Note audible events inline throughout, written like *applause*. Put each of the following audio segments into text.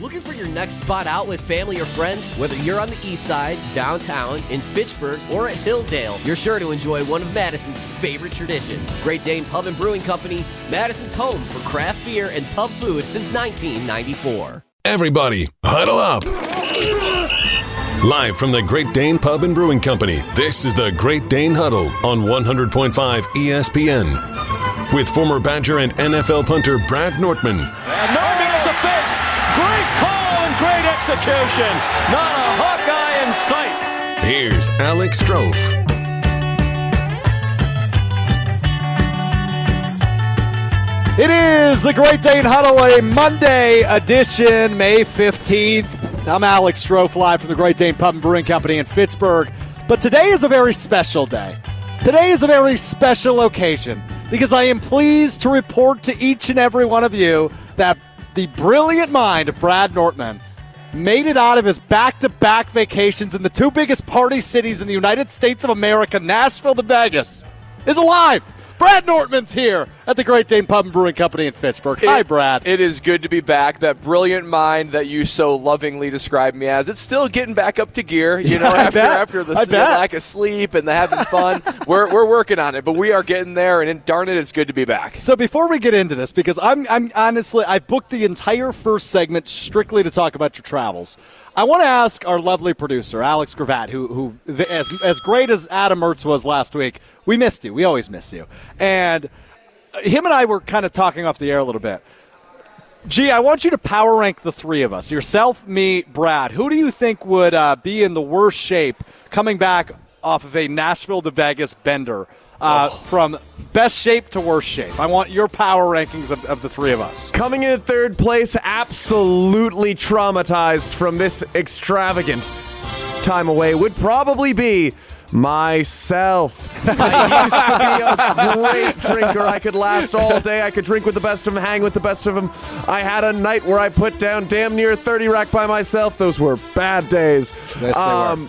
Looking for your next spot out with family or friends? Whether you're on the east side, downtown, in Fitchburg, or at Hilldale, you're sure to enjoy one of Madison's favorite traditions. Great Dane Pub and Brewing Company, Madison's home for craft beer and pub food since 1994. Everybody, huddle up. Live from the Great Dane Pub and Brewing Company, this is the Great Dane Huddle on 100.5 ESPN. With former Badger and NFL punter Brad Nortman. And Nortman, it's a fake. Great call and great execution. Not a Hawkeye in sight. Here's Alex Strouf. It is the Great Dane Huddle, a Monday edition, May 15th. I'm Alex Strouf, live from the Great Dane Pub and Brewing Company in Fitchburg. But today is a very special day. Today is a very special occasion because I am pleased to report to each and every one of you that the brilliant mind of Brad Nortman made it out of his back to back vacations in the two biggest party cities in the United States of America, Nashville to Vegas, is alive. Brad Nortman's here at the Great Dane Pub and Brewing Company in Fitchburg. Hi, It- Brad. It is good to be back. That brilliant mind that you so lovingly described me as. It's still getting back up to gear. You *laughs* know, I after bet. after the, the lack of sleep and the having fun, *laughs* we're we're working on it. But we are getting there, and darn it, it's good to be back. So before we get into this, because I'm, I'm honestly, I booked the entire first segment strictly to talk about your travels. I want to ask our lovely producer, Alex Gravatt, who, who as, as great as Adam Mertz was last week, we missed you. We always miss you. And him and I were kind of talking off the air a little bit. Gee, I want you to power rank the three of us yourself, me, Brad. Who do you think would uh, be in the worst shape coming back off of a Nashville to Vegas bender uh, from best shape to worst shape? I want your power rankings of, of the three of us. Coming in third place, absolutely traumatized from this extravagant time away, would probably be myself. I used to be a great drinker. I could last all day. I could drink with the best of them, hang with the best of them. I had a night where I put down damn near 30 rack by myself. Those were bad days. Um, Yes, they were.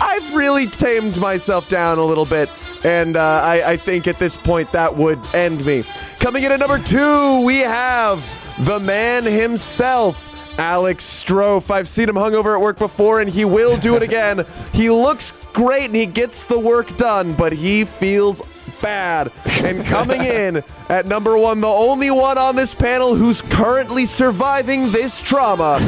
I've really tamed myself down a little bit, and uh, I, I think at this point that would end me. Coming in at number two, we have the man himself. Alex Strouf. I've seen him hungover at work before, and he will do it again. *laughs* he looks great and he gets the work done, but he feels bad. And coming in at number one, the only one on this panel who's currently surviving this trauma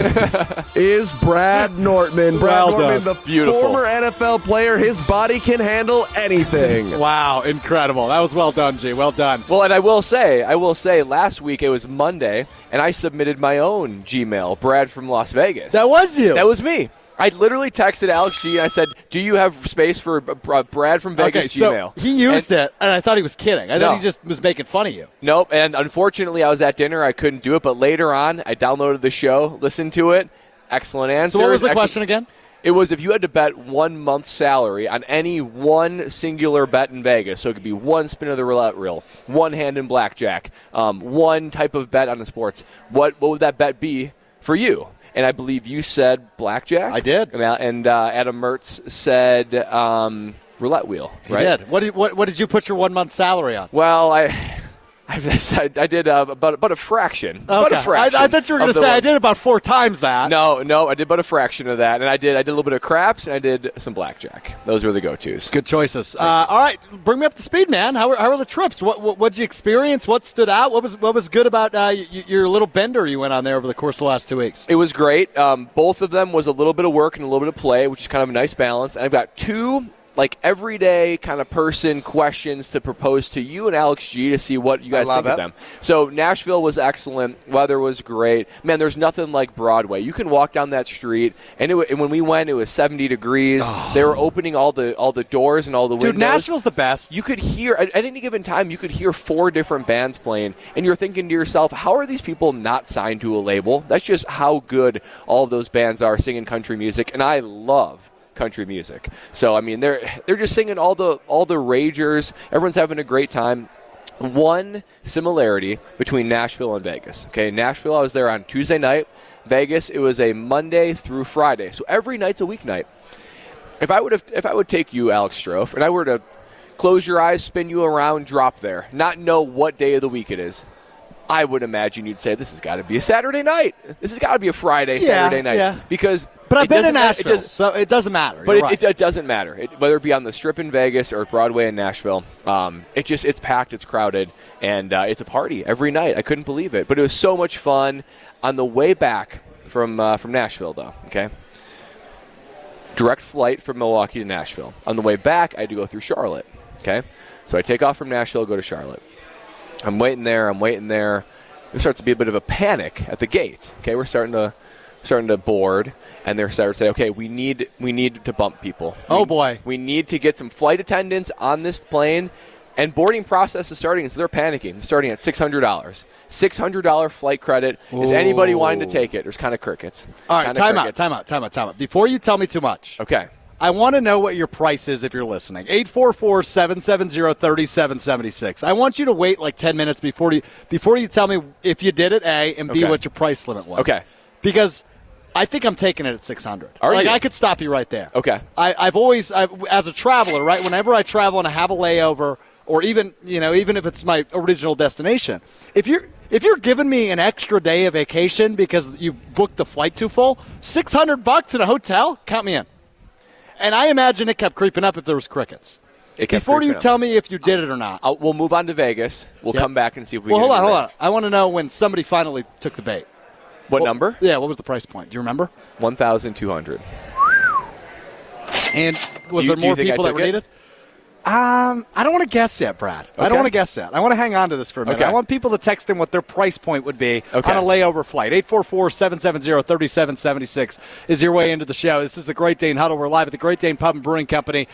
is Brad Nortman. Brad Well done. Nortman, the Beautiful. former NFL player, his body can handle anything. *laughs* Wow, incredible. That was well done, G. Well done. Well, and I will say, I will say, last week it was Monday, and I submitted my own Gmail, Brad from Las Vegas. That was you. That was me. I literally texted Alex G. and I said, "Do you have space for Brad from Vegas okay, so Gmail?" he used And- it, and I thought he was kidding. I thought he just was making fun of you. Nope. And unfortunately, I was at dinner. I couldn't do it. But later on, I downloaded the show, listened to it. Excellent answer. So what was the question again? It was if you had to bet one month's salary on any one singular bet in Vegas, so it could be one spin of the roulette reel, one hand in blackjack, um, one type of bet on the sports. What what would that bet be for you? And I believe you said blackjack. I did. And, uh, uh, Adam Mertz said um, roulette wheel. He did. What did, what, what did you put your one month salary on? Well, I. *laughs* I, I did uh, about, about a fraction. About a fraction. I, I thought you were going to say I did about four times that. No, no, I did about a fraction of that, and I did I did a little bit of craps, and I did some blackjack. Those were the go tos. Good choices. Uh, all right, bring me up to speed, man. How were, how were the trips? What what what'd you experience? What stood out? What was what was good about uh, y- your little bender you went on there over the course of the last two weeks? It was great. Um, both of them was a little bit of work and a little bit of play, which is kind of a nice balance. And I've got two like everyday kind of person questions to propose to you and Alex G to see what you guys think of them. So Nashville was excellent. Weather was great. Man, there's nothing like Broadway. You can walk down that street, and, it, and when we went, it was 70 degrees. Oh. They were opening all the all the doors and all the windows. Dude, Nashville's the best. You could hear at, at any given time, you could hear four different bands playing, and you're thinking to yourself, "How are these people not signed to a label?" That's just how good all of those bands are singing country music, and I love country music. So I mean, they're they're just singing all the all the ragers. Everyone's having a great time. One similarity between Nashville and Vegas. Okay, Nashville, I was there on Tuesday night. Vegas, it was a Monday through Friday, so every night's a weeknight if I would have, if I would take you, Alex Strouf, and I were to close your eyes, spin you around, drop there, not know what day of the week it is, I would imagine you'd say this has got to be a Saturday night. This has got to be a Friday, Yeah, Saturday night. yeah. Because But I've been to doesn't it Nashville, so it doesn't matter. but it, right. it, it doesn't matter it, whether it be on the Strip in Vegas or Broadway in Nashville. Um, it just it's packed, it's crowded, and uh, it's a party every night. I couldn't believe it, but it was so much fun. On the way back from uh, from Nashville, though, okay, direct flight from Milwaukee to Nashville. On the way back, I had to go through Charlotte. Okay, so I take off from Nashville, go to Charlotte. I'm waiting there. I'm waiting there. There starts to be a bit of a panic at the gate. Okay, we're starting to starting to board, and they're starting to say, "Okay, we need we need to bump people. Oh, We- boy. we need to get some flight attendants on this plane." And boarding process is starting, so they're panicking. They're starting at six hundred dollars. Six hundred dollar flight credit. Is anybody wanting to take it? There's kind of crickets. All right, Kinda time out, time out, time out, time out. Before you tell me too much, Okay. I want to know what your price is if you're listening. 844 770 3776. I want you to wait like 10 minutes before you before you tell me if you did it, A, and B, Okay. what your price limit was. Okay. Because I think I'm taking it at 600. Are like, you? I could stop you right there. Okay. I, I've always, I, as a traveler, right, whenever I travel and I have a layover, or even, you know, even if it's my original destination, if you're, if you're giving me an extra day of vacation because you booked the flight too full, 600 bucks in a hotel, count me in. And I imagine it kept creeping up if there was crickets. Before you up. tell me if you did it or not. I'll, we'll move on to Vegas. We'll Yep. come back and see if we. well, get hold on, hold on. I want to know when somebody finally took the bait. What Well, number? Yeah, what was the price point? Do you remember? One thousand two hundred. And was you- there more people that were it? needed? Um, I don't want to guess yet, Brad. I don't want to guess yet. I want to hang on to this for a minute. Okay. I want people to text in what their price point would be Okay. on a layover flight. 844-770-3776 is your way into the show. This is the Great Dane Huddle. We're live at the Great Dane Pub and Brewing Company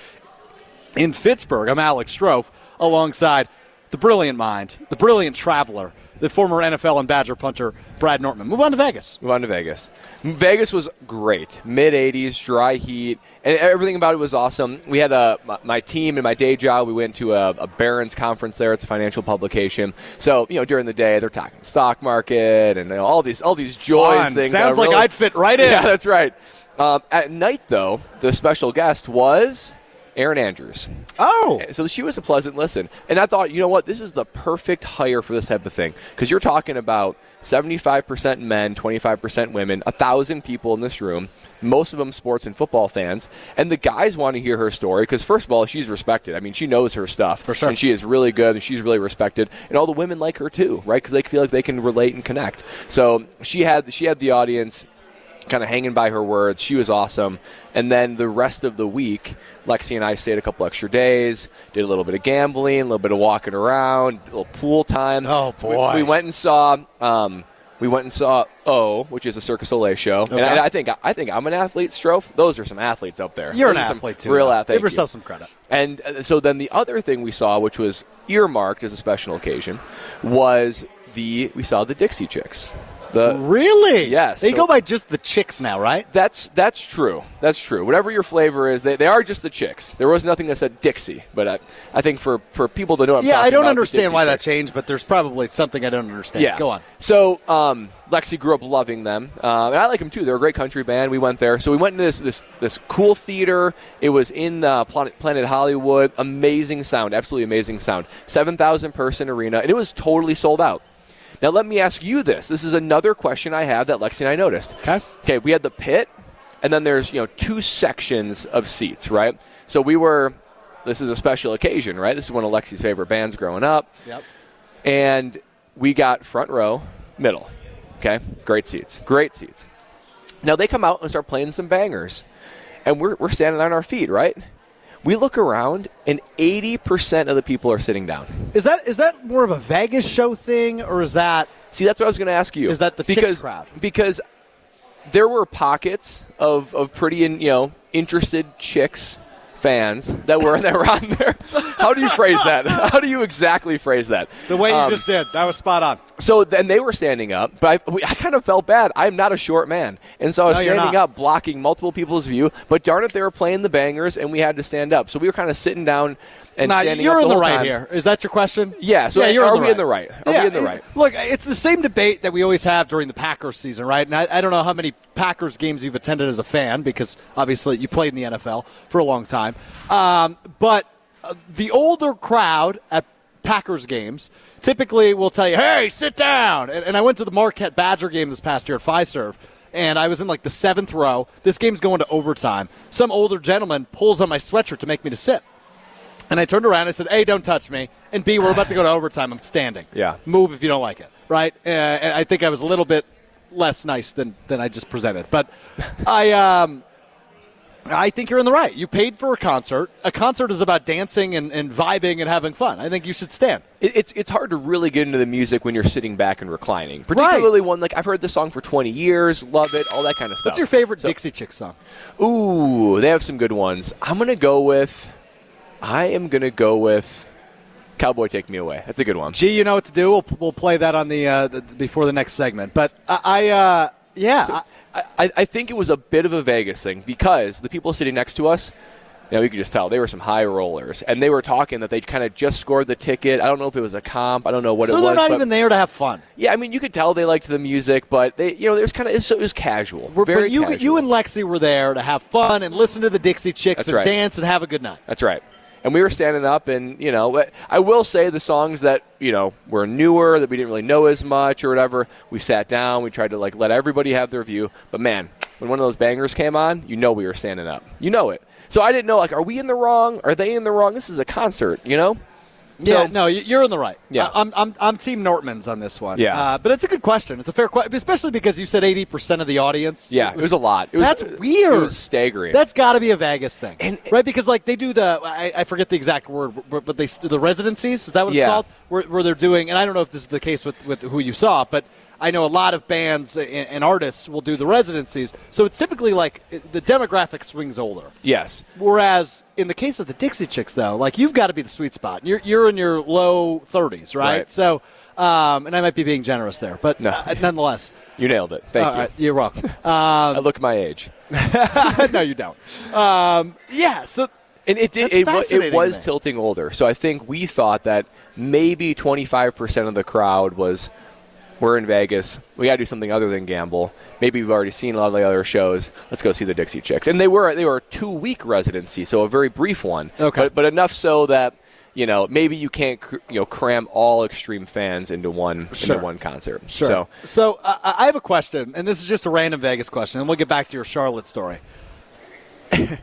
in Fitchburg. I'm Alex Strouf alongside the brilliant mind, the brilliant traveler, the former NFL and Badger punter, Brad Nortman. Move on to Vegas. Move on to Vegas. Vegas was great. Mid 80s, dry heat, and everything about it was awesome. We had a my- my team and my day job. We went to a, a Barron's conference there. It's a financial publication. So you know, during the day, they're talking stock market and you know, all these all these joys Fun. things. Sounds like really- I'd fit right in. *laughs* Yeah, that's right. Um, at night, though, the special guest was Erin Andrews. Oh. So she was a pleasant listen. And I thought, you know what, this is the perfect hire for this type of thing. Because you're talking about 75% men, 25% women, a 1,000 people in this room, most of them sports and football fans. And the guys want to hear her story because, first of all, she's respected. I mean, she knows her stuff. For sure. And she is really good and she's really respected. And all the women like her too, right? Because they feel like they can relate and connect. So she had, she had the audience kind of hanging by her words. She was awesome. And then the rest of the week, Lexi and I stayed a couple extra days, did a little bit of gambling, a little bit of walking around, a little pool time. Oh, boy. We, we went and saw. Um, we went and saw O, which is a Cirque du Soleil show, and I, I think I think I'm an athlete. Strouf, those are some athletes up there. You're an Those some athlete, too. real athlete. Give yourself some credit. And uh, so then the other thing we saw, which was earmarked as a special occasion, was the we saw the Dixie Chicks. The Really? Yes. They So- go by just the chicks now, right? that's that's true. That's true. Whatever your flavor is, they, they are just the chicks. There was nothing that said Dixie, but I, I think for, for people to know, what I'm yeah, I don't understand why that changed, but there's probably something I don't understand. Yeah, Go on. So um, Lexi grew up loving them, uh, and I like them too. They're a great country band. We went there, so we went into this this this cool theater. It was in uh, Planet, Planet Hollywood. Amazing sound, absolutely amazing sound. Seven thousand person arena, and it was totally sold out. Now let me ask you this. This is another question I have that Lexi and I noticed. Okay. Okay, we had the pit, and then there's you know two sections of seats, right? So we were. This is a special occasion, right? This is one of Lexi's favorite bands growing up Yep. and we got front row, middle. Okay, great seats, great seats. Now they come out and start playing some bangers, and we're we're standing on our feet, right? We look around, and eighty percent of the people are sitting down. Is that is that more of a Vegas show thing, or is that See, that's what I was going to ask you. Is that the because crowd? because there were pockets of of pretty in, you know interested chicks fans that were that were on there. How do you phrase that? How do you exactly phrase that? the way you Um, just did? That was spot on. So then they were standing up, but I, we- I kind of felt bad. I'm not a short man, and so I was No, standing up, blocking multiple people's view. But darn it, they were playing the bangers, and we had to stand up. So we were kind of sitting down and Nah, standing you're up in the right time. here. Is that your question? Yeah, so yeah, you're are in the we right. in the right? Are Yeah, we in the it- right? Look, it's the same debate that we always have during the Packers season, right? And I, I don't know how many Packers games you've attended as a fan because obviously you played in the NFL for a long time. Um, but uh, the older crowd at Packers games, typically we'll tell you, "Hey, sit down." And, and I went to the Marquette Badger game this past year at Fiserv, and I was in like the seventh row. This game's going to overtime. Some older gentleman pulls on my sweatshirt to make me to sit. And I turned around and I said, A, don't touch me. And B, we're about to go to overtime. I'm standing. Yeah. Move if you don't like it. Right? And I think I was a little bit less nice than, than I just presented. But I. Um, I think you're in the right. You paid for a concert. A concert is about dancing and, and vibing and having fun. I think you should stand. It, it's it's hard to really get into the music when you're sitting back and reclining. Particularly Right. one like I've heard this song for 20 years, love it, all that kind of stuff. What's your favorite So- Dixie Chicks song? Ooh, they have some good ones. I'm gonna go with. I am gonna go with. Cowboy, take me away. That's a good one. Gee, you know what to do. We'll, we'll play that on the, uh, the before the next segment. But I, I uh, yeah, I- I, I think it was a bit of a Vegas thing because the people sitting next to us, you know, you could just tell they were some high rollers, and they were talking that they kind of just scored the ticket. I don't know if it was a comp. I don't know what so it was. So they're not but- even there to have fun. Yeah, I mean, you could tell they liked the music, but they, you know, there's kind of it was, it was casual, We're- very but you, casual. you and Lexi were there to have fun and listen to the Dixie Chicks That's and right. dance and have a good night. That's right. And we were standing up, and you know, I will say the songs that you know were newer that we didn't really know as much or whatever. We sat down, we tried to like let everybody have their view. But man, when one of those bangers came on, you know we were standing up. You know it. So I didn't know like, are we in the wrong? Are they in the wrong? This is a concert, you know. Yeah, So- no, you- you're in the right. Yeah. I'm, I'm, I'm Team Nortman's on this one. Yeah. uh, but it's a good question. It's a fair question, especially because you said 80 percent of the audience. Yeah, it was a lot. It was, that's weird. It was staggering. That's got to be a Vegas thing, And- right? Because like they do the I, I forget the exact word, but, but they the residencies. Is that what it's Yeah. called? Where, where they're doing, and I don't know if this is the case with, with who you saw, but I know a lot of bands and, and artists will do the residencies. So it's typically like the demographic swings older. yes. Whereas in the case of the Dixie Chicks, though, like you've got to be the sweet spot. You're you're in your low 30s, right? Right. So, um, and I might be being generous there, but No. uh, nonetheless, *laughs* You nailed it. Thank you. right, you're welcome. *laughs* I look my age. *laughs* no, you don't. Um, yeah. So And it did. It, it was tilting older. So I think we thought that maybe 25% of the crowd was we're in Vegas. We got to do something other than gamble. Maybe we've already seen a lot of the other shows. Let's go see the Dixie Chicks. And they were they were a two week residency, so a very brief one. Okay. But, but enough so that you know maybe you can't cr- you know cram all extreme fans into one Sure. into one concert. Sure. So So, uh, I have a question, and this is just a random Vegas question, and we'll get back to your Charlotte story. *laughs*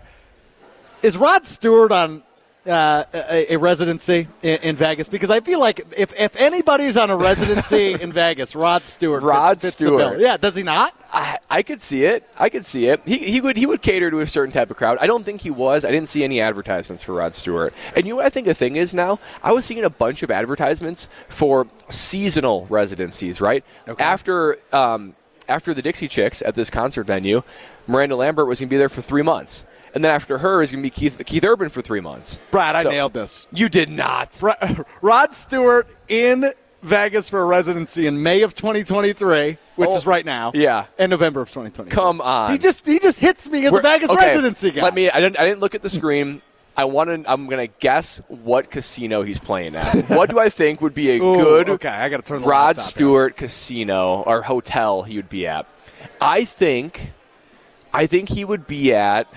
is Rod Stewart on uh, a, a residency in, in Vegas? Because I feel like if, if anybody's on a residency *laughs* in Vegas, Rod Stewart. Rod fits the Stewart. Yeah, does he not? I, I could see it. I could see it. He, he would he would cater to a certain type of crowd. I don't think he was. I didn't see any advertisements for Rod Stewart. And you know what I think the thing is now? I was seeing a bunch of advertisements for seasonal residencies. Right after um, after the Dixie Chicks at this concert venue, Miranda Lambert was going to be there for three months. And then after her is going to be Keith, Keith Urban for three months. Brad, I So- nailed this. You did not. Ro- *laughs* Rod Stewart in Vegas for a residency in May of 2023, which Oh, is right now. yeah. And November of 2023. Come on. He just he just hits me as a We're- Vegas okay, residency guy. Let me. I didn't. I didn't look at the screen. I want to. I'm going to guess what casino he's playing at. *laughs* what do I think would be a Ooh, good okay, I gotta turn the Rod out here. Stewart casino or hotel he would be at? I think. I think he would be at.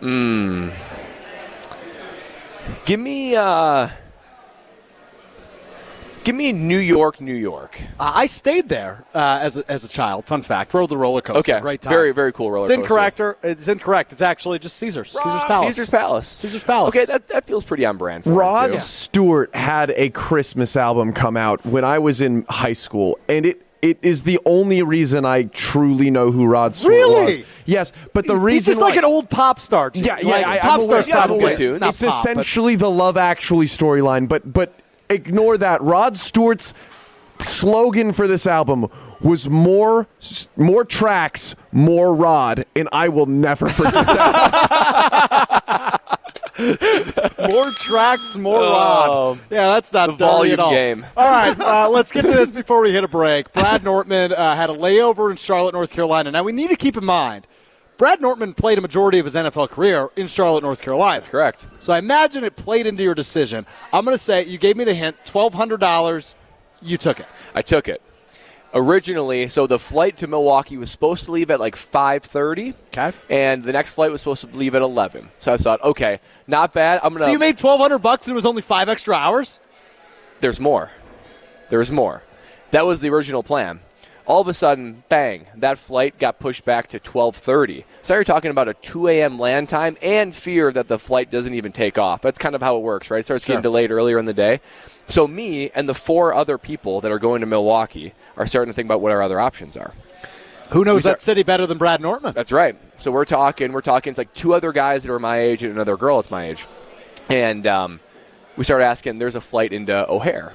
Hmm. Give me. uh Give me New York, New York. Uh, I stayed there uh, as, a, as a child. Fun fact. Rode the roller coaster. Okay, Great time. very very cool roller It's coaster. incorrect. It's incorrect. It's actually just Caesar's. Caesar's Palace. Caesar's Palace. Caesar's Palace. Okay, that, that feels pretty on brand. For him, Rod too. Stewart had a Christmas album come out when I was in high school, and it it is the only reason I truly know who Rod Stewart Really? was. Yes, but the reason He's just like why- an old pop star. yeah, yeah, like, I, pop stars Yeah, probably too. not It's pop, but- essentially the Love Actually storyline, but but ignore that. Rod Stewart's slogan for this album was more more tracks, more Rod, and I will never forget that. *laughs* More tracks, more Oh, rod. Yeah, that's not volume at all. game. All right, uh, let's get to this before we hit a break. Brad Nortman uh, had a layover in Charlotte, North Carolina. Now we need to keep in mind, Brad Nortman played a majority of his NFL career in Charlotte, North Carolina. That's correct. So I imagine it played into your decision. I'm going to say you gave me the hint, twelve hundred dollars. You took it. I took it. Originally, so the flight to Milwaukee was supposed to leave at like 5:30. Okay. And the next flight was supposed to leave at 11. So I thought, okay, not bad. I'm gonna. So you made twelve hundred bucks and it was only five extra hours. there's more. There's more. That was the original plan. All of a sudden, bang! That flight got pushed back to 12:30. So you're talking about a 2 a.m. land time and fear that the flight doesn't even take off. That's kind of how it works, right? It starts getting delayed earlier in the day. So me and the four other people that are going to Milwaukee are starting to think about what our other options are. Who knows We that city better than Brad Nortman? That's right. So we're talking. We're talking. It's like two other guys that are my age and another girl that's my age, and um, we start asking. There's a flight into O'Hare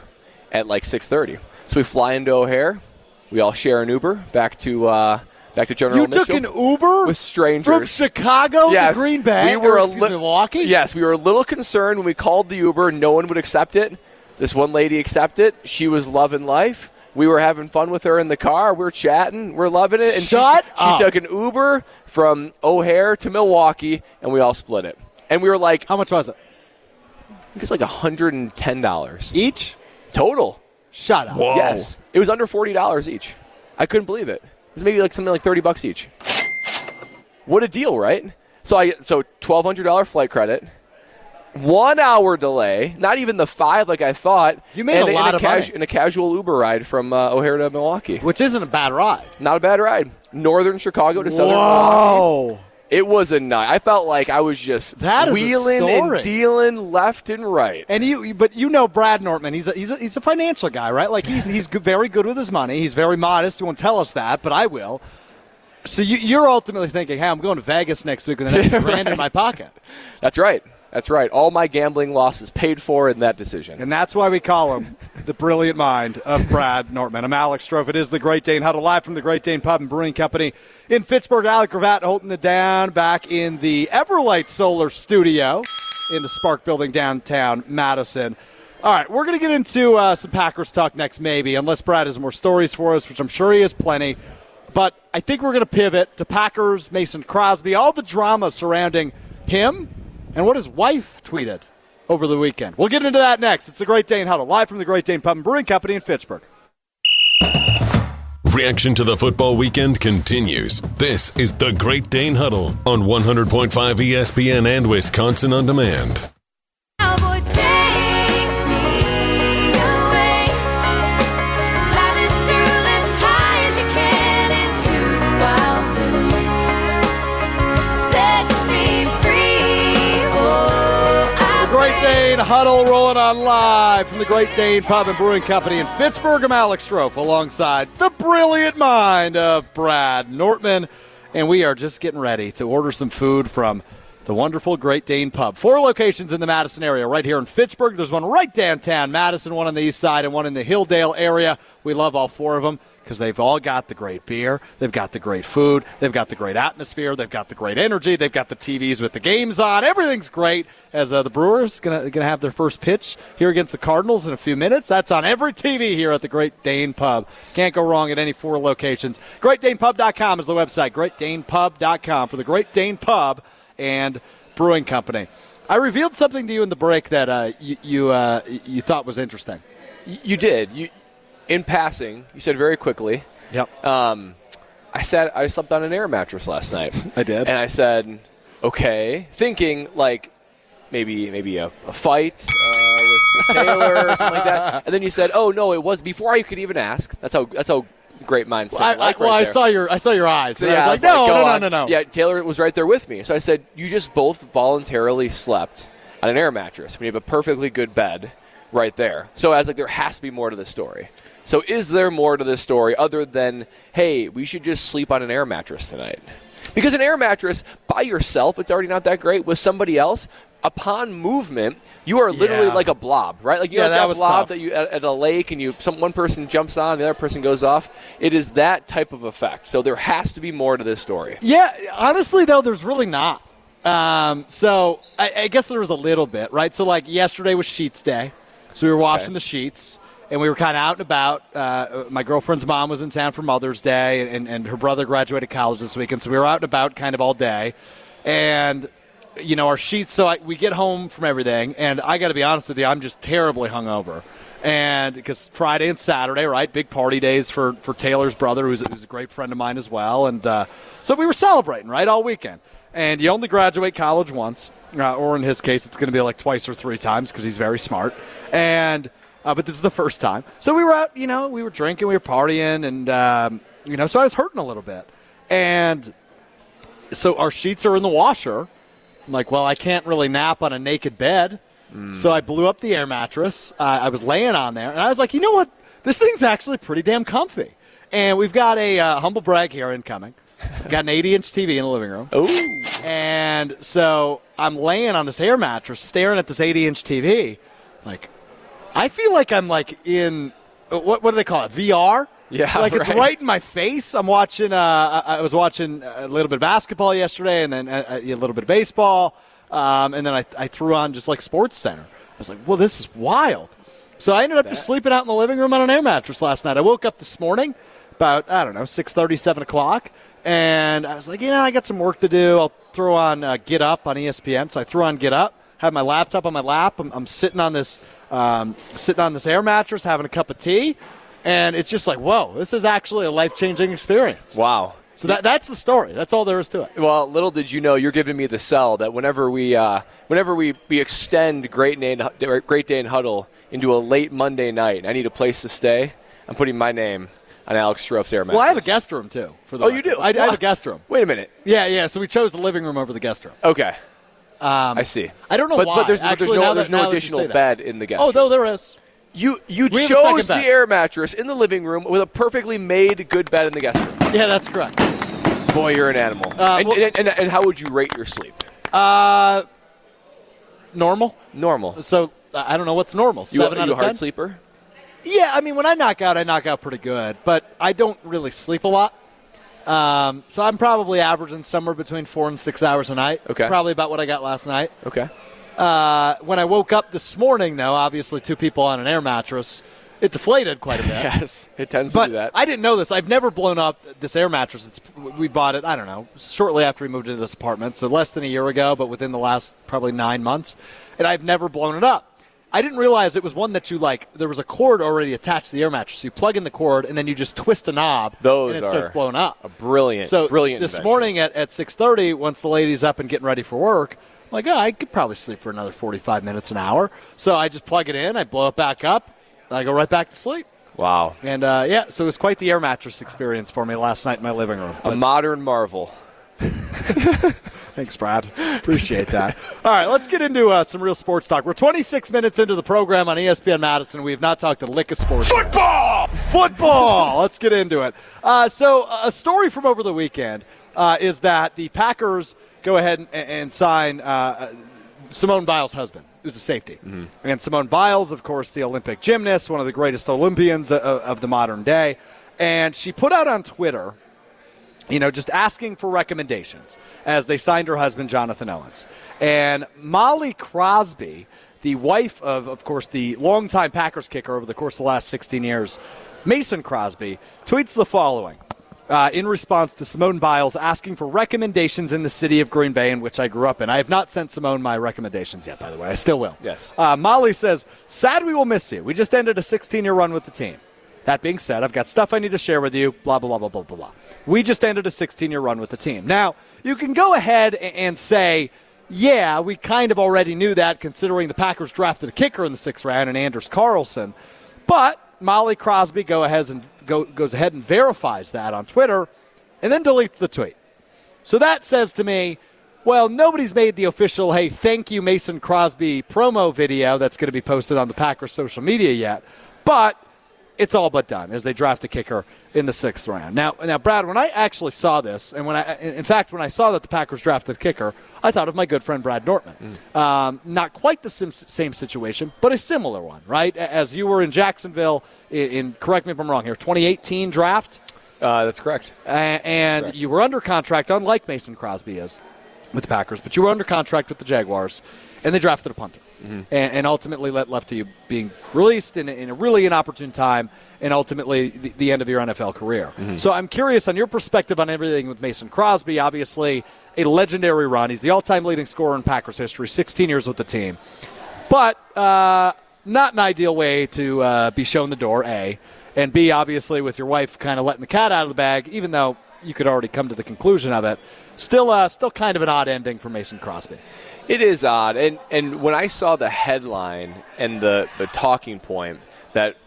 at like 6:30. So we fly into O'Hare. We all share an Uber back to uh, back to General You took an Uber with strangers from Chicago yes, to Green Bay. We were a li- Milwaukee. Yes, we were a little concerned when we called the Uber. No one would accept it. This one lady accepted. She was loving life. We were having fun with her in the car. We are chatting. We're loving it. And she- Shut she, up. took an Uber from O'Hare to Milwaukee, and we all split it. And we were like, How much was it I think it's like $110 each? total. Shut up. Yes. It was under $40 each. I couldn't believe it. It was maybe like something like 30 bucks each. What a deal, right? So I so $1200 flight credit. 1 hour delay, not even the 5 like I thought. You made and a lot and of cas- money. and a casual Uber ride from uh, O'Hare to Milwaukee. Which isn't a bad ride. Not a bad ride. Northern Chicago to southern Milwaukee. It was a night. I felt like I was just That is wheeling and dealing left and right. And you, but you know Brad Nortman. He's a, he's a, he's a financial guy, right? Like he's he's very good with his money. He's very modest. He won't tell us that, but I will. So you, you're ultimately thinking, "Hey, I'm going to Vegas next week with an extra *laughs* grand in my pocket," That's right. That's right. All my gambling losses paid for in that decision. and that's why we call him the brilliant mind of Brad Nortman. I'm Alex Strouf. It is the Great Dane Huddle live from the Great Dane Pub and Brewing Company in Fitchburg. Alec Gravatt holding it down back in the Everlight Solar Studio in the Spark Building downtown Madison. All right, we're going to get into uh, some Packers talk next, maybe, unless Brad has more stories for us, which I'm sure he has plenty. But I think we're going to pivot to Packers, Mason Crosby, all the drama surrounding him and what his wife tweeted over the weekend. We'll get into that next. It's the Great Dane Huddle, live from the Great Dane Pub and Brewing Company in Fitchburg. Reaction to the football weekend continues. This is the Great Dane Huddle on 100.5 ESPN and Wisconsin On Demand. Huddle rolling on live from the Great Dane Pub and Brewing Company in Fitchburg. I'm Alex Strouf alongside the brilliant mind of Brad Nortman. And we are just getting ready to order some food from the wonderful Great Dane Pub. Four locations in the Madison area, right here in Fitchburg. There's one right downtown Madison, one on the east side, and one in the Hilldale area. We love all four of them because they've all got the great beer, they've got the great food, they've got the great atmosphere, they've got the great energy, they've got the TVs with the games on. Everything's great. As uh, the Brewers gonna gonna have their first pitch here against the Cardinals in a few minutes. That's on every TV here at the Great Dane Pub. Can't go wrong at any four locations. GreatDanePub.com is the website. GreatDanePub.com for the Great Dane Pub and Brewing Company. I revealed something to you in the break that uh, you you, uh, you thought was interesting. You did. You, in passing, you said very quickly. Yep. Um, I said I slept on an air mattress last night. I did. and I said, okay, thinking like maybe maybe a, a fight uh, with, with *laughs* Taylor or something like that. And then you said, oh no, it was before I could even ask. That's how that's how great minds think. I, like I, well, right I saw your I saw your eyes. So, yeah, I was like, no, go no, no, on. no, no. Yeah, Taylor was right there with me. So I said, you just both voluntarily slept on an air mattress We have a perfectly good bed right there. So I was like, there has to be more to this story. So is there more to this story other than, hey, we should just sleep on an air mattress tonight? Because an air mattress by yourself, it's already not that great. With somebody else, upon movement, you are literally Yeah. like a blob, right? Like you Yeah, have that that, blob tough. that you at, at a lake, and you some one person jumps on, the other person goes off. It is that type of effect. So there has to be more to this story. Yeah, honestly though, there's really not. Um, so I, I guess there was a little bit, right? So like yesterday was Sheets Day, so we were washing Okay. the sheets, and we were kind of out and about. Uh, my girlfriend's mom was in town for Mother's Day, and, and her brother graduated college this weekend, so we were out and about kind of all day, and you know our sheets. So I, we get home from everything, and I got to be honest with you, I'm just terribly hungover. And because Friday and Saturday, right, big party days for, for Taylor's brother, who's, who's a great friend of mine as well. And uh, so we were celebrating, right, all weekend. And you only graduate college once, uh, or in his case, it's going to be like twice or three times because he's very smart. And uh, but this is the first time. So we were out, you know, we were drinking, we were partying, and um, you know, so I was hurting a little bit, and so our sheets are in the washer. I'm like, well, I can't really nap on a naked bed. So I blew up the air mattress. Uh, I was laying on there, and I was like, you know what? This thing's actually pretty damn comfy. And we've got a uh, humble brag here incoming. got an *laughs* 80 inch TV in the living room. Ooh. And so I'm laying on this air mattress, staring at this 80 inch TV. Like, I feel like I'm like in what what do they call it? VR. Yeah, *laughs* like it's right. right in my face. I'm watching. Uh, I was watching a little bit of basketball yesterday, and then uh, a, a little bit of baseball, um, and then I, I threw on just like Sports Center. I was like, well, this is wild. So I ended up just sleeping out in the living room on an air mattress last night. I woke up this morning about I don't know six thirty, seven o'clock, and I was like, you know, I got some work to do. I'll throw on uh, Get Up on ESPN. So I threw on Get Up. Have my laptop on my lap. I'm, I'm sitting on this um, sitting on this air mattress, having a cup of tea, and it's just like, whoa, this is actually a life changing experience. Wow. So that, that's the story. That's all there is to it. Well, little did you know, you're giving me the sell that whenever we, uh, whenever we, we extend Great Day, and- Great Day and Huddle into a late Monday night, and I need a place to stay. I'm putting my name on Alex Strouf's air mattress. Well, I have a guest room too. For the Oh, you do? I, I have a guest room. Wait a minute. Yeah, yeah. So we chose the living room over the guest room. Okay. I see. I don't know but, why. But there's, but Actually, there's no, there's that- no you additional bed in the guest Oh, no, there is. You you We a chose the air mattress in the living room with a perfectly made good bed in the guest room. Yeah, that's correct. Boy, you're an animal. Uh, and, well- and, and, and how would you rate your sleep? Uh, normal. Normal. So I don't know what's normal. You, Seven you out a of hard ten. sleeper? Yeah, I mean, when I knock out, I knock out pretty good, but I don't really sleep a lot. Um, so I'm probably averaging somewhere between four and six hours a night. Okay. It's probably about what I got last night. Okay. Uh, when I woke up this morning, though, obviously two people on an air mattress, it deflated quite a bit. *laughs* Yes, it tends But to do that. I didn't know this. I've never blown up this air mattress. It's, we bought it, I don't know, shortly after we moved into this apartment, so less than a year ago, but within the last probably nine months. And I've never blown it up. I didn't realize it was one that you like. There was a cord already attached to the air mattress. So you plug in the cord, and then you just twist a knob, Those and it starts blowing up. a brilliant, so brilliant. this invention. morning at, at 6.30, once the lady's up and getting ready for work, I'm like, oh, I could probably sleep for another 45 minutes, an hour. So I just plug it in, I blow it back up, I go right back to sleep. Wow, And uh, yeah, so it was quite the air mattress experience for me last night in my living room. a modern marvel. *laughs* thanks, Brad. Appreciate that. All right, let's get into uh, some real sports talk. We're 26 minutes into the program on ESPN Madison. We have not talked a lick of sports. Football! Football! let's get into it. Uh, so, a story from over the weekend uh, is that the Packers go ahead and, and sign uh, Simone Biles' husband, who's a safety. And Simone Biles, of course, the Olympic gymnast, one of the greatest Olympians of, of the modern day. And she put out on Twitter, you know, just asking for recommendations as they signed her husband, Jonathan Owens. And Molly Crosby, the wife of, of course, the longtime Packers kicker over the course of the last 16 years, Mason Crosby, tweets the following. Uh, in response to Simone Biles asking for recommendations in the city of Green Bay, in which I grew up in. I have not sent Simone my recommendations yet, by the way. I still will. Yes. Uh, Molly says, Sad we will miss you. We just ended a 16 year run with the team. That being said, I've got stuff I need to share with you, blah, blah, blah, blah, blah, blah. We just ended a 16 year run with the team. Now, you can go ahead and say, yeah, we kind of already knew that considering the Packers drafted a kicker in the sixth round and Anders Carlson. But Molly Crosby go ahead and go, goes ahead and verifies that on Twitter and then deletes the tweet. So that says to me, well, nobody's made the official, hey, thank you, Mason Crosby promo video that's going to be posted on the Packers social media yet. But it's all but done as they draft a kicker in the sixth round. Now, now, Brad, when I actually saw this, and when I, in fact, when I saw that the Packers drafted a kicker, I thought of my good friend Brad Nortman. Um, not quite the sim- same situation, but a similar one, right? As you were in Jacksonville in, in correct me if I'm wrong here, 2018 draft, Uh, that's correct. and correct. you were under contract, unlike Mason Crosby is with the Packers, but you were under contract with the Jaguars, and they drafted a punter, and, and ultimately let left to you being released in, a- in a really inopportune time, and ultimately the, the end of your NFL career. So I'm curious on your perspective on everything with Mason Crosby. Obviously, a legendary run. He's the all-time leading scorer in Packers history, 16 years with the team, but uh, not an ideal way to uh, be shown the door. A and B, obviously, with your wife kind of letting the cat out of the bag, even though you could already come to the conclusion of it. Still, uh, still kind of an odd ending for Mason Crosby. It is odd, and and when I saw the headline and the the talking point, that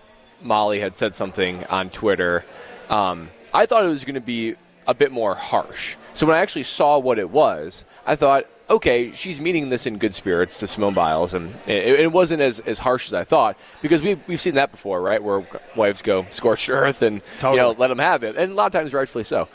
Molly had said something on Twitter. Um, I thought it was going to be a bit more harsh. So when I actually saw what it was, I thought, okay, she's meaning this in good spirits to Simone Biles, and it, it wasn't as, as harsh as I thought because we we've seen that before, right? Where wives go scorched earth and you know let them have it, and a lot of times rightfully so.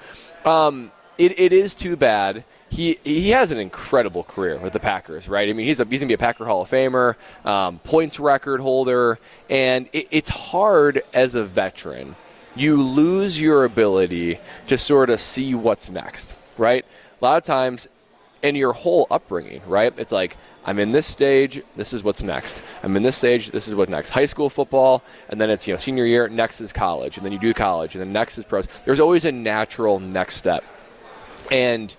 Um, it, it is too bad. He he has an incredible career with the Packers, right? I mean, he's a, he's gonna be a Packer Hall of Famer, um, points record holder, and it, it's hard as a veteran. You lose your ability to sort of see what's next, right? A lot of times, in your whole upbringing, right? It's like I'm in this stage, this is what's next. I'm in this stage, this is what's next. High school football, and then it's you know senior year, next is college, and then you do college, and then next is pros. There's always a natural next step, and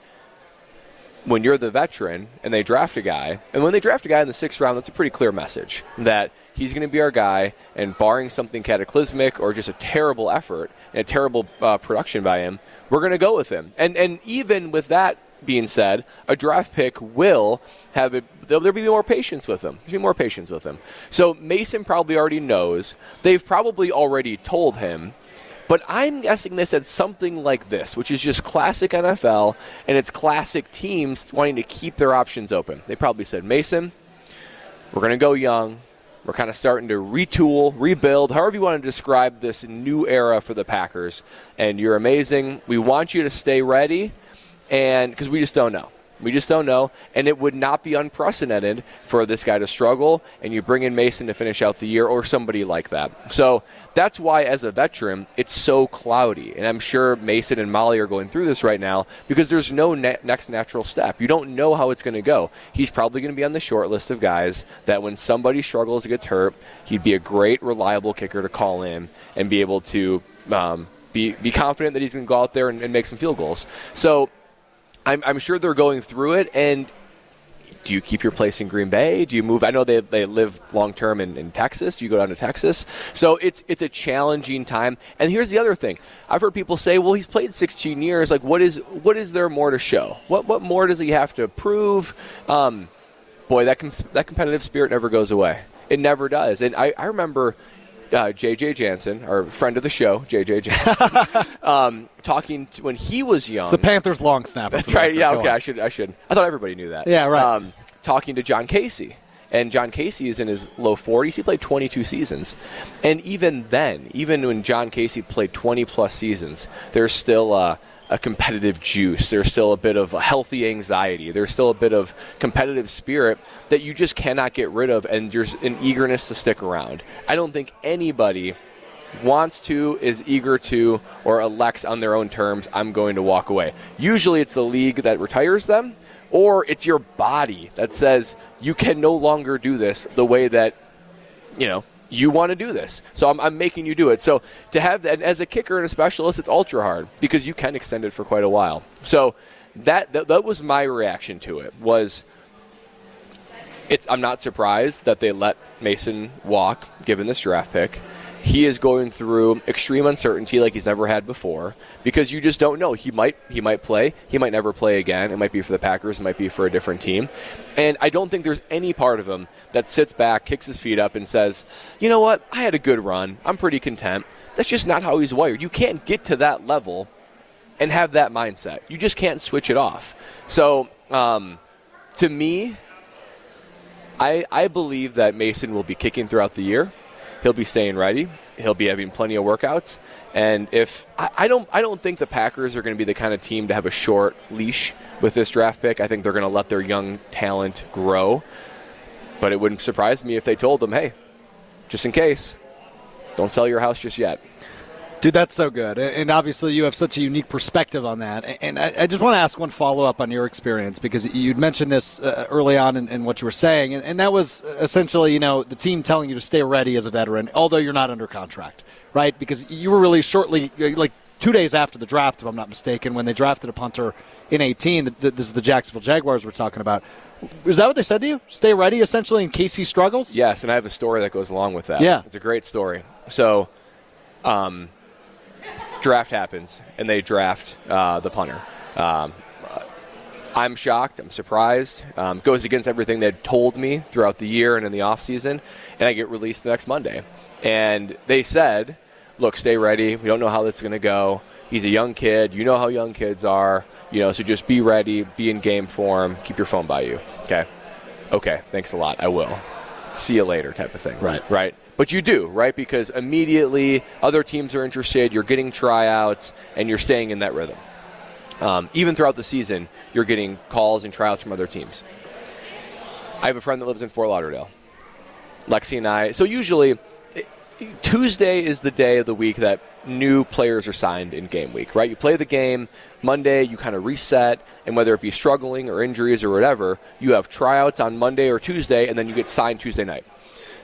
when you're the veteran and they draft a guy, and when they draft a guy in the sixth round, that's a pretty clear message that he's going to be our guy, and barring something cataclysmic or just a terrible effort and a terrible uh, production by him, we're going to go with him. And and even with that being said, a draft pick will have a, there'll, be more patience with him. There'll be more patience with him. So Mason probably already knows. They've probably already told him. But I'm guessing they said something like this, which is just classic NFL, and it's classic teams wanting to keep their options open. They probably said, Mason, we're going to go young. We're kind of starting to retool, rebuild, however you want to describe this new era for the Packers. And you're amazing. We want you to stay ready, and because we just don't know. We just don't know, and it would not be unprecedented for this guy to struggle, and you bring in Mason to finish out the year, or somebody like that. So that's why, as a veteran, it's so cloudy, and I'm sure Mason and Molly are going through this right now because there's no ne- next natural step. You don't know how it's going to go. He's probably going to be on the short list of guys that when somebody struggles, gets hurt, he'd be a great, reliable kicker to call in and be able to um, be be confident that he's going to go out there and, and make some field goals. So. I'm, I'm sure they're going through it. And do you keep your place in Green Bay? Do you move? I know they, they live long term in, in Texas. Do you go down to Texas? So it's it's a challenging time. And here's the other thing: I've heard people say, "Well, he's played 16 years. Like, what is what is there more to show? What what more does he have to prove?" Um, boy, that com- that competitive spirit never goes away. It never does. And I, I remember uh, JJ Jansen, our friend of the show, JJ Jansen, *laughs* um, talking to, when he was young. It's the Panthers' long snapper. That's right. Yeah. Go Okay. on. I should. I should. I thought everybody knew that. Yeah, right. Um, talking to John Kasay, and John Kasay is in his low 40s. He played 22 seasons, and even then, even when John Kasay played 20 plus seasons, there's still a, a competitive juice. There's still a bit of a healthy anxiety. There's still a bit of competitive spirit that you just cannot get rid of, and there's an eagerness to stick around. I don't think anybody wants to, is eager to, or elects on their own terms, I'm going to walk away. Usually it's the league that retires them, or it's your body that says you can no longer do this the way that, you know, you want to do this. So I'm, I'm making you do it. So to have that, as a kicker and a specialist, it's ultra hard because you can extend it for quite a while. So that, that, that was my reaction to it was it's, I'm not surprised that they let Mason walk, given this draft pick. He is going through extreme uncertainty like he's never had before because you just don't know. He might he might play, he might never play again. It might be for the Packers, it might be for a different team. And I don't think there's any part of him that sits back, kicks his feet up and says, "You know what? I had a good run. I'm pretty content." That's just not how he's wired. You can't get to that level and have that mindset. You just can't switch it off. So, um, to me, I, I believe that Mason will be kicking throughout the year. He'll be staying ready. He'll be having plenty of workouts. And if I, I don't I don't think the Packers are going to be the kind of team to have a short leash with this draft pick. I think they're going to let their young talent grow. But it wouldn't surprise me if they told them, "Hey, just in case, don't sell your house just yet." Dude, that's so good. And obviously, you have such a unique perspective on that. And I, just want to ask one follow up on your experience because you'd mentioned this uh, early on in, what you were saying. And, that was essentially, you know, the team telling you to stay ready as a veteran, although you're not under contract, right? Because you were really shortly, like two days after the draft, if I'm not mistaken, when they drafted a punter in 18. th- th- This is the Jacksonville Jaguars we're talking about. Is that what they said to you? Stay ready, essentially, in case he struggles? Yes, and I have a story that goes along with that. Yeah. It's a great story. So, um, draft happens, and they draft uh, the punter. Um, I'm shocked. I'm surprised. Um, goes against everything they'd told me throughout the year and in the offseason. And I get released the next Monday. And they said, look, stay ready. We don't know how this is going to go. He's a young kid. You know how young kids are. You know, so just be ready, be in game form, keep your phone by you. Okay. Okay. Thanks a lot. I will. See you later, type of thing. Right. Right. But you do, right? Because immediately other teams are interested, you're getting tryouts, and you're staying in that rhythm. Um, even throughout the season, you're getting calls and tryouts from other teams. I have a friend that lives in Fort Lauderdale. Lexi and I. So usually, Tuesday is the day of the week that new players are signed in game week, right? You play the game Monday, you kind of reset, and whether it be struggling or injuries or whatever, you have tryouts on Monday or Tuesday, and then you get signed Tuesday night.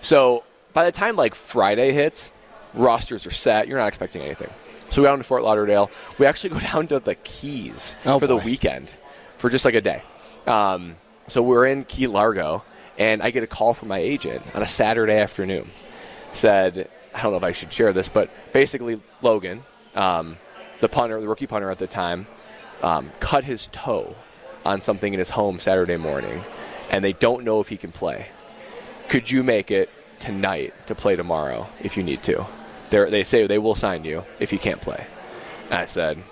So by the time like Friday hits, rosters are set. You're not expecting anything. So we go down to Fort Lauderdale. We actually go *laughs* down to the Keys Oh, for the weekend for just like a day. Um, so we're in Key Largo, and I get a call from my agent on a Saturday afternoon. Said, I don't know if I should share this, but basically Logan, um, the punter, the rookie punter at the time, um, cut his toe on something in his home Saturday morning, and they don't know if he can play. Could you make it tonight to play tomorrow if you need to? They're, they say they will sign you if you can't play. And I said,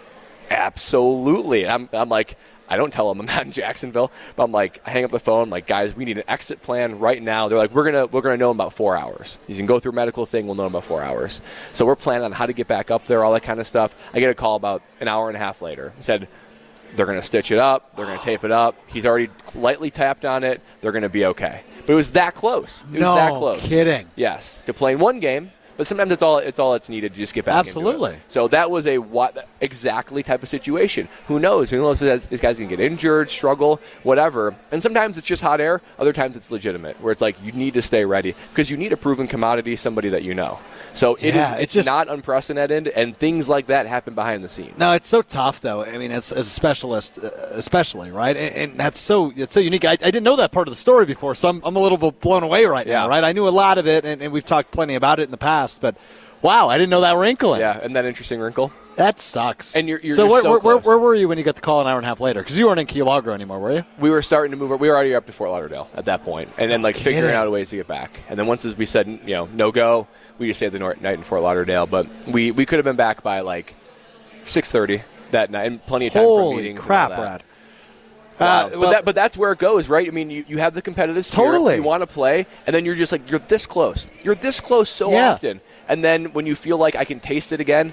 absolutely. I'm, I'm like, I don't tell them I'm *laughs* not in Jacksonville, but I'm like, I hang up the phone, like, guys, we need an exit plan right now. They're like, we're gonna we're gonna know in about four hours. You can go through a medical thing, we'll know in about four hours. So we're planning on how to get back up there, all that kind of stuff. I get a call about an hour and a half later. He said they're gonna stitch it up, they're gonna tape it up. He's already lightly tapped on it. They're gonna be okay. But it was that close. It No was that close. kidding. Yes, to playing one game, but sometimes it's all it's all that's needed to just get back. Absolutely. So that was a what exactly type of situation. Who knows? Who knows this guy's gonna get injured, struggle, whatever. And sometimes it's just hot air. Other times it's legitimate, where it's like you need to stay ready because you need a proven commodity, somebody that you know. So it is. Yeah, It's, it's just- not unprecedented, and things like that happen behind the scenes. No, it's so tough though. I mean, as, as a specialist, uh, especially right, and, and that's so it's so unique. I, I didn't know that part of the story before, so I'm, I'm a little bit blown away right now. Right, I knew a lot of it, and, and we've talked plenty about it in the past, but wow, I didn't know that wrinkle. in. Yeah, and that interesting wrinkle. that sucks. And you're- you're so, where, so where, where, where were you when you got the call an hour and a half later? Because you weren't in Key Largo anymore, were you? we were starting to move. We were already up to Fort Lauderdale at that point, and then like figuring out ways to get back. And then once we said, you know, no go, we just stayed the night in Fort Lauderdale. But we we could have been back by like six thirty that night, and plenty of time for Holy meetings. and crap. Brad! Wow. Uh, but that, but that's where it goes, right? I mean, you, you have the competitive spirit. Totally. You want to play, and then you're just like you're this close. You're this close so Yeah. often, and then when you feel like I can taste it again,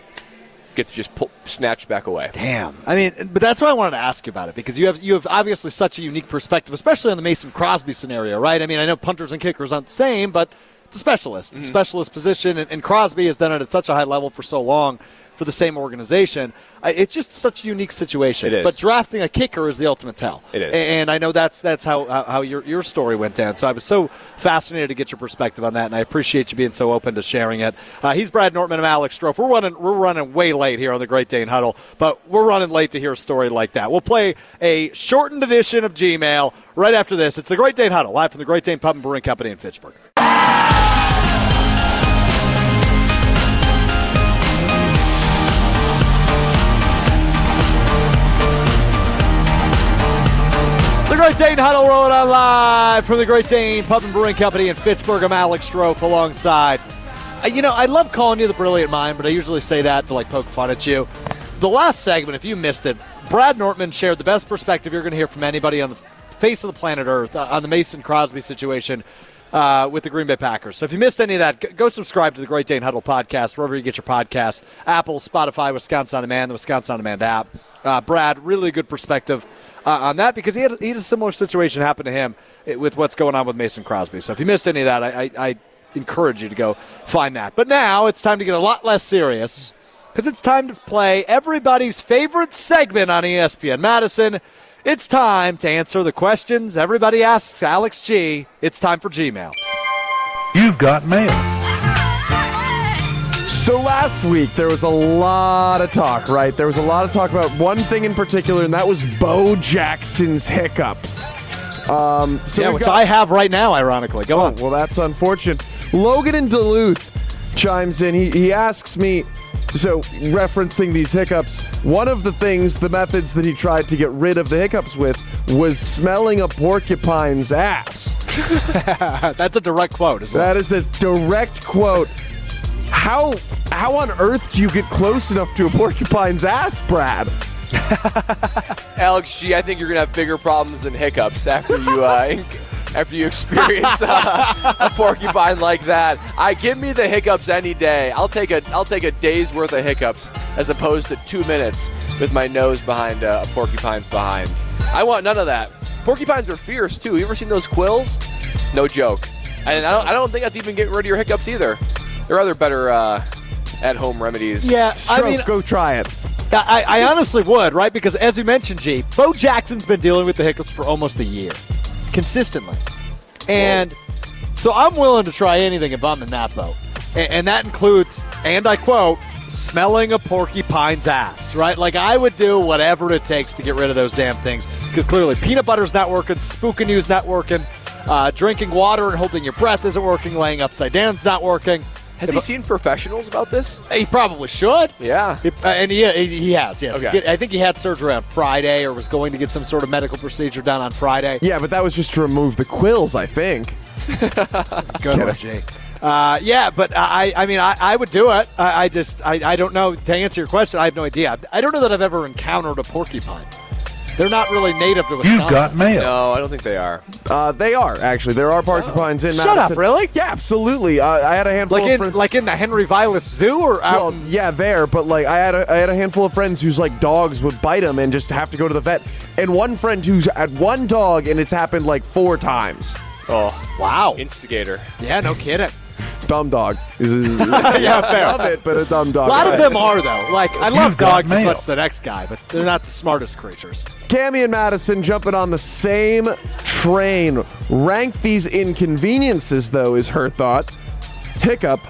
gets just pull, snatched back away. Damn. I mean, but that's why I wanted to ask you about it because you have you have obviously such a unique perspective, especially on the Mason Crosby scenario, right? I mean, I know punters and kickers aren't the same, but it's a specialist. Mm-hmm. It's a specialist position, and, and Crosby has done it at such a high level for so long for the same organization. I, it's just such a unique situation. It is. But drafting a kicker is the ultimate tell. It is. And I know that's that's how how, how your your story went down. So I was so fascinated to get your perspective on that, and I appreciate you being so open to sharing it. Uh, he's Brad Nortman. I'm Alex Strouf. We're running we're running way late here on the Great Dane Huddle, but we're running late to hear a story like that. We'll play a shortened edition of Gmail right after this. It's the Great Dane Huddle live from the Great Dane Pub and Brewing Company in Fitchburg. Great Dane Huddle rolling on live from the Great Dane Pub and Brewing Company in Fitchburg. I'm Alex Strouf alongside. Uh, You know, I love calling you the brilliant mind, but I usually say that to like poke fun at you. The last segment, if you missed it, Brad Nortman shared the best perspective you're going to hear from anybody on the face of the planet Earth uh, on the Mason Crosby situation uh, with the Green Bay Packers. So if you missed any of that, go subscribe to the Great Dane Huddle podcast wherever you get your podcasts Apple, Spotify, Wisconsin On Demand, the Wisconsin On Demand app. Uh, Brad, really good perspective uh, on that because he had, he had a similar situation happen to him eh, with what's going on with Mason Crosby. So if you missed any of that, I, I, I encourage you to go find that. But now it's time to get a lot less serious because it's time to play everybody's favorite segment on ESPN Madison. It's time to answer the questions everybody asks Alex G. It's time for Gmail. You've got mail. So last week there was a lot of talk, right? There was a lot of talk about one thing in particular, and that was Bo Jackson's hiccups. Um, so yeah, which got- I have right now, ironically. Go on. Well, that's unfortunate. Logan in Duluth chimes in. He, he asks me, So, referencing these hiccups, one of the things, the methods that he tried to get rid of the hiccups with was smelling a porcupine's ass. *laughs* That's a direct quote as well. That is a direct quote. How how on earth do you get close enough to a *laughs* porcupine's ass, Brad? *laughs* Alex G, I think you're gonna have bigger problems than hiccups after you uh, *laughs* after you experience uh, a porcupine like that. I give me the hiccups any day. I'll take a I'll take a day's worth of hiccups as opposed to two minutes with my nose behind uh, a porcupine's behind. I want none of that. Porcupines are fierce too. You ever seen those quills? No joke. And I don't, I don't think that's even getting rid of your hiccups either. There are other better uh, at-home remedies. yeah, I mean, go try it. I, I honestly would, right? Because as you mentioned, G, Bo Jackson's been dealing with the hiccups for almost a year, consistently. And so I'm willing to try anything if I'm in that boat. And, and that includes, and I quote, smelling a porcupine's ass, right? Like I would do whatever it takes to get rid of those damn things. Because clearly peanut butter's not working, spooking you's not working, uh, drinking water and holding your breath isn't working, laying upside down's not working. Has If he I- seen professionals about this? He probably should. Yeah. If- uh, and he, he, he has, yes. Okay. get- I think he had surgery on Friday or was going to get some sort of medical procedure done on Friday. Yeah, but that was just to remove the quills, I think. *laughs* Good one, G. Uh, yeah, but I, I mean, I, I would do it. I, I just, I, I don't know. To answer your question, I have no idea. I don't know that I've ever encountered a porcupine. They're not really native to Wisconsin. You got mail. No, I don't think they are. Uh, they are actually. There are porcupines in Shut Madison. up, really? Yeah, absolutely. Uh, I had a handful Like of in, friends. like in the Henry Vilas Zoo or out? well, yeah, there, but like I had a, I had a handful of friends whose like dogs would bite them and just have to go to the vet, and one friend who's had one dog and it's happened like four times. Oh, wow. instigator. Yeah, no kidding. Dumb dog. Is, is, *laughs* Yeah, fair. I love it, but a dumb dog. A lot of them are though. Like I love got dogs as mail. much as the next guy, but they're not the smartest creatures. Cammy and Madison jumping on the same train. Rank these inconveniences, though, is her thought. Hiccup,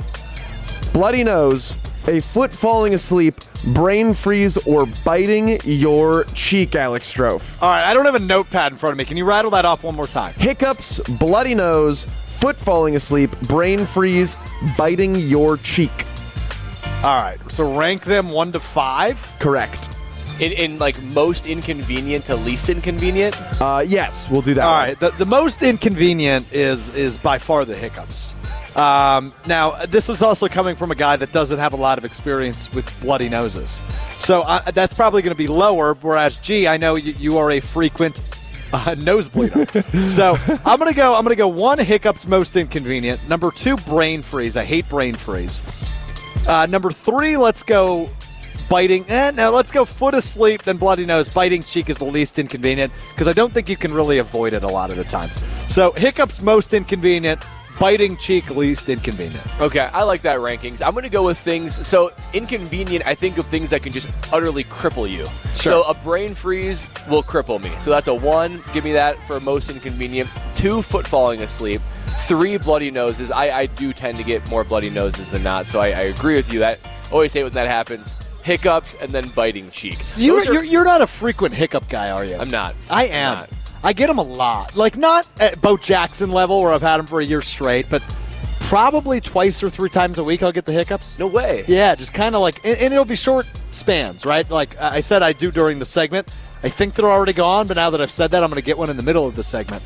bloody nose, a foot falling asleep, brain freeze, or biting your cheek, Alex Strouf. All right, I don't have a notepad in front of me. Can you rattle that off one more time? Hiccups, bloody nose, foot falling asleep, brain freeze, biting your cheek. All right, so rank them one to five. Correct. In, in like most inconvenient to least inconvenient. Uh, yes, we'll do that. All one. right, the, the most inconvenient is is by far the hiccups. Um, now, this is also coming from a guy that doesn't have a lot of experience with bloody noses, so uh, that's probably going to be lower. Whereas, G, I know you, you are a frequent *laughs* uh, nosebleeder, so I'm to go. I'm to go one hiccups most inconvenient. Number two, brain freeze. I hate brain freeze. Uh, number three, let's go biting. Eh, no, let's go foot asleep, then bloody nose. Biting cheek is the least inconvenient because I don't think you can really avoid it a lot of the times. So hiccups most inconvenient, biting cheek least inconvenient. Okay, I like that rankings. I'm going to go with things. So inconvenient, I think of things that can just utterly cripple you. So a brain freeze will cripple me. So that's a one. Give me that for most inconvenient. Two, foot falling asleep. Three, bloody noses. I, I do tend to get more bloody noses than not. So I, I agree with you. That always hate when that happens. Hiccups and then biting cheeks. You're, are- you're, you're not a frequent hiccup guy, are you? I'm not. I I'm am. not. I get them a lot. Like not at Bo Jackson level where I've had them for a year straight, but probably twice or three times a week I'll get the hiccups. No way. Yeah, just kind of like, and, and it'll be short spans, right? Like I said, I do during the segment. I think they're already gone, but now that I've said that, I'm going to get one in the middle of the segment.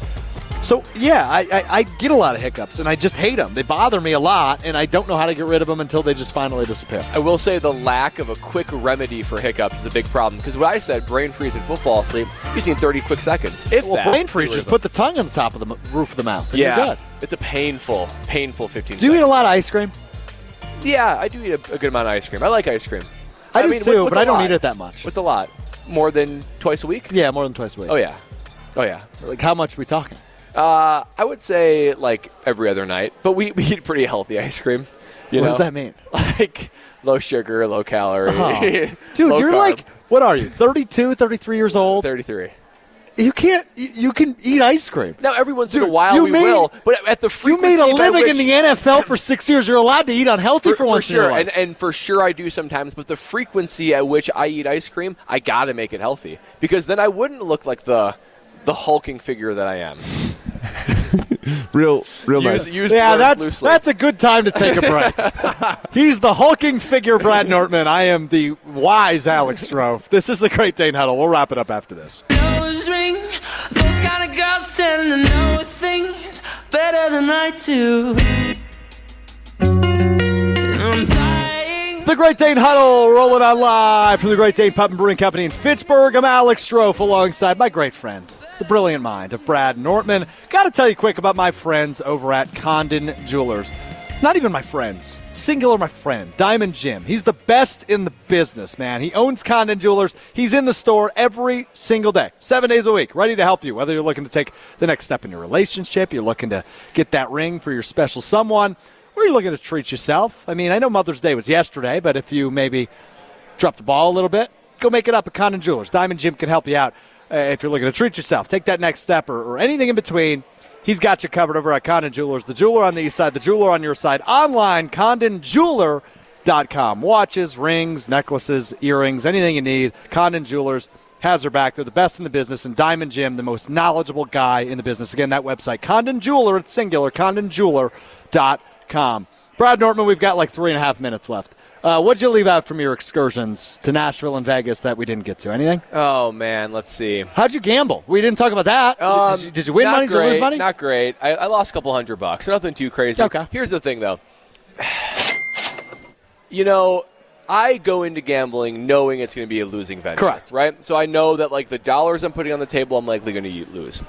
So yeah, I, I, I get a lot of hiccups, and I just hate them. They bother me a lot, and I don't know how to get rid of them until they just finally disappear. I will say the lack of a quick remedy for hiccups is a big problem because what I said, brain freeze and football sleep, you just need 30 quick seconds. If Well, that, brain freeze, just put the tongue on the top of the m- roof of the mouth. And yeah, you're good. it's a painful, painful 15 Do you eat a lot of ice cream? Yeah, I do eat a, a good amount of ice cream. I like ice cream. I, do mean, too, what's- what's but I don't lot? eat it that much. What's a lot? More than twice a week? Yeah, more than twice a week. Oh yeah, oh yeah. Like how much are we talking? Uh, I would say like every other night, but we, *laughs* we eat pretty healthy ice cream. You what know? does that mean? *laughs* Like low sugar, low calorie. Oh. *laughs* Dude, low you're carb. like, what are you, 32, 33 years old? 33. You can't, you, you can eat ice cream. Now every once in a Dude, while you we made- will, but at the frequency You made a living in the NFL for six years. You're allowed to eat unhealthy for, for, for once in sure, and and for sure I do sometimes. But the frequency at which I eat ice cream, I gotta make it healthy because then I wouldn't look like the the hulking figure that I am. *laughs* Real, real nice. Use, use Yeah, that's loosely. that's a good time to take a break. *laughs* He's the hulking figure, Brad Nortman. I am the wise Alex Strouf. This is the Great Dane Huddle. We'll wrap it up after this. nose ring. Those kind of girls tend to know things better than I do. And I'm dying. The Great Dane Huddle rolling on live from the Great Dane Pub and Brewing Company in Fitchburg. I'm Alex Strouf alongside my great friend, the brilliant mind of Brad Nortman. Got to tell you quick about my friends over at Condon Jewelers. Not even my friends, singular my friend, Diamond Jim. He's the best in the business, man. He owns Condon Jewelers. He's in the store every single day, seven days a week, ready to help you. Whether you're looking to take the next step in your relationship, you're looking to get that ring for your special someone, or you're looking to treat yourself. I mean, I know Mother's Day was yesterday, but if you maybe drop the ball a little bit, go make it up at Condon Jewelers. Diamond Jim can help you out Uh, if you're looking to treat yourself, take that next step, or, or anything in between. He's got you covered over at Condon Jewelers. The jeweler on the east side, the jeweler on your side. Online, condonjeweler.com. Watches, rings, necklaces, earrings, anything you need. Condon Jewelers has her back. They're the best in the business. And Diamond Jim, the most knowledgeable guy in the business. Again, that website, Condon Jeweler, it's singular, condonjeweler.com. Brad Nortman, we've got like three and a half minutes left. Uh, what'd you leave out from your excursions to Nashville and Vegas that we didn't get to? Anything? oh man, let's see. How'd you gamble? We didn't talk about that. Um, did, you, did you win money? Did you lose money? Not great. I, I lost a couple hundred bucks. Nothing too crazy. Okay. Here's the thing, though. *sighs* You know, I go into gambling knowing it's going to be a losing venture. Correct. Right. So I know that like the dollars I'm putting on the table, I'm likely going to lose.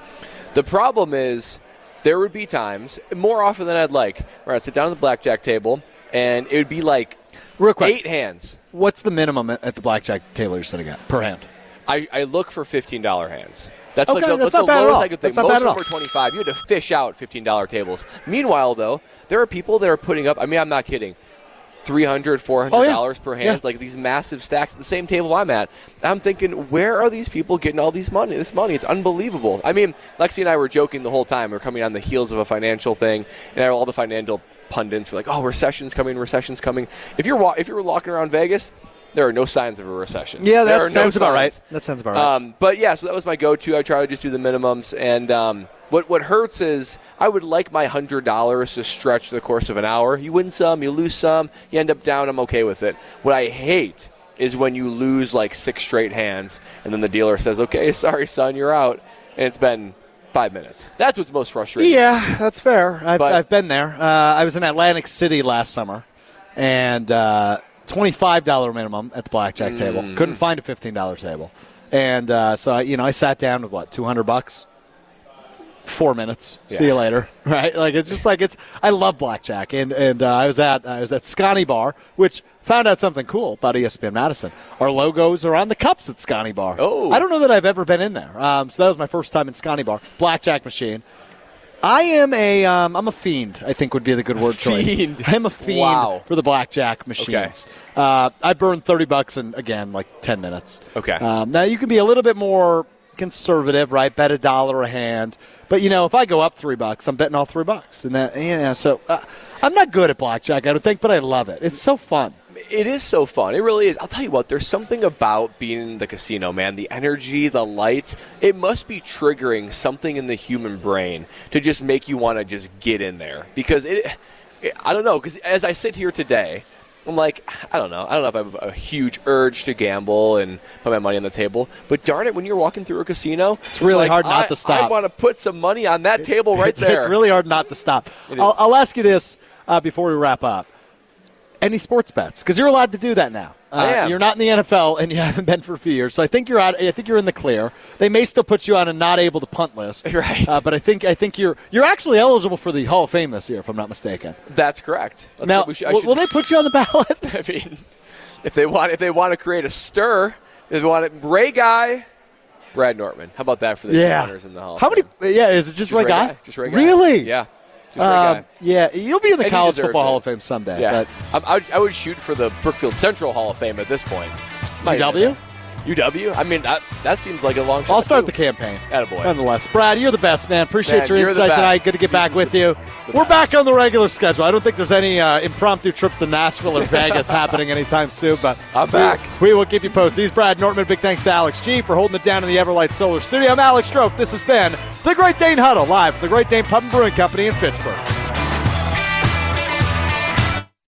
The problem is there would be times, more often than I'd like, where I'd sit down at the blackjack table and it would be like Real quick. eight hands. What's the minimum at the blackjack table you're sitting at per hand? I, I look for fifteen dollar hands. That's Okay, like the, that's that's not the lowest. I could think. That's Most of them all. twenty five. You had to fish out fifteen dollar tables. Meanwhile, though, there are people that are putting up. I mean, I'm not kidding. 300 400 Oh, yeah. dollars per hand, Yeah. like these massive stacks at the same table I'm at. I'm thinking, where are these people getting all these money? This money, it's unbelievable. I mean, Lexi and I were joking the whole time. We're coming on the heels of a financial thing, and all the financial pundits were like, "Oh, recession's coming, recession's coming." If you're wa- if you're walking around Vegas, there are no signs of a recession. Yeah, There that no sounds about right. That sounds about right. Um, but yeah, so that was my go-to. I try to just do the minimums, and um, what what hurts is I would like my hundred dollars to stretch the course of an hour. You win some, you lose some, you end up down. I'm okay with it. What I hate is when you lose like six straight hands, and then the dealer says, "Okay, sorry, son, you're out," and it's been five minutes. That's what's most frustrating. Yeah, that's fair. I've, But- I've been there. Uh, I was in Atlantic City last summer, and uh, twenty-five dollar minimum at the blackjack Mm. table. Couldn't find a fifteen dollar table, and uh, so I, you know I sat down with what two hundred bucks. Four minutes. See you later. *laughs* Right? Like it's just like it's. I love blackjack, and and uh, I was at I was at Scotty Bar, which found out something cool about ESPN Madison. Our logos are on the cups at Scotty Bar. Oh. I don't know that I've ever been in there. Um, so that was my first time in Scotty Bar. Blackjack machine. I am a um, I'm a fiend. I think would be the good word choice. Fiend. I'm a fiend Wow. for the blackjack machines. Uh, I burned thirty bucks in again like ten minutes. Okay. Um, now you can be a little bit more conservative, right? Bet a dollar a hand. But you know, if I go up three bucks, I'm betting all three bucks, and that yeah. So uh, I'm not good at blackjack, I don't think, but I love it. It's so fun. It is so fun. It really is. I'll tell you what, there's something about being in the casino, man. The energy, the lights, it must be triggering something in the human brain to just make you want to just get in there. Because it, it I don't know, because as I sit here today, I'm like, I don't know. I don't know if I have a huge urge to gamble and put my money on the table. But darn it, when you're walking through a casino, it's really hard not I, to stop. I want to put some money on that table right *laughs* it's, there. It's really hard not to stop. I'll. I'll ask you this uh, before we wrap up. Any sports bets? Because you're allowed to do that now. Uh. You're not in the NFL, and you *laughs* haven't been for a few years, so I think you're out. I think you're in the clear. They may still put you on a not able to punt list, *laughs* Right. Uh, but I think I think you're you're actually eligible for the Hall of Fame this year, if I'm not mistaken. That's correct. That's now, we should, should- will they put you on the ballot? *laughs* I mean, if they want, if they want to create a stir, if they want it, Ray Guy, Brad Nortman. How about that for the yeah. in the Hall? of How many? Fame? Yeah, is it just, Just Ray Ray Guy? Guy. Just Ray Guy. Really? Yeah. Um, yeah, you'll be in the And College Football it. Hall of Fame someday. Yeah. But I'm- I would, shoot for the Brookfield Central Hall of Fame at this point. UW? UW? I mean, that, that seems like a long shot. I'll start too. the campaign. Attaboy. Nonetheless, Brad, you're the best, man. Appreciate Man, your insight tonight. Good to get back with you. We're back on the regular schedule. I don't think there's any uh, impromptu trips to Nashville or *laughs* Vegas happening anytime soon, but I'm we- back. We, will keep you posted. He's Brad Nortman. Big thanks to Alex G for holding it down in the Everlight Solar Studio. I'm Alex Strouf. This has been the Great Dane Huddle live from the Great Dane Pub and Brewing Company in Fitchburg.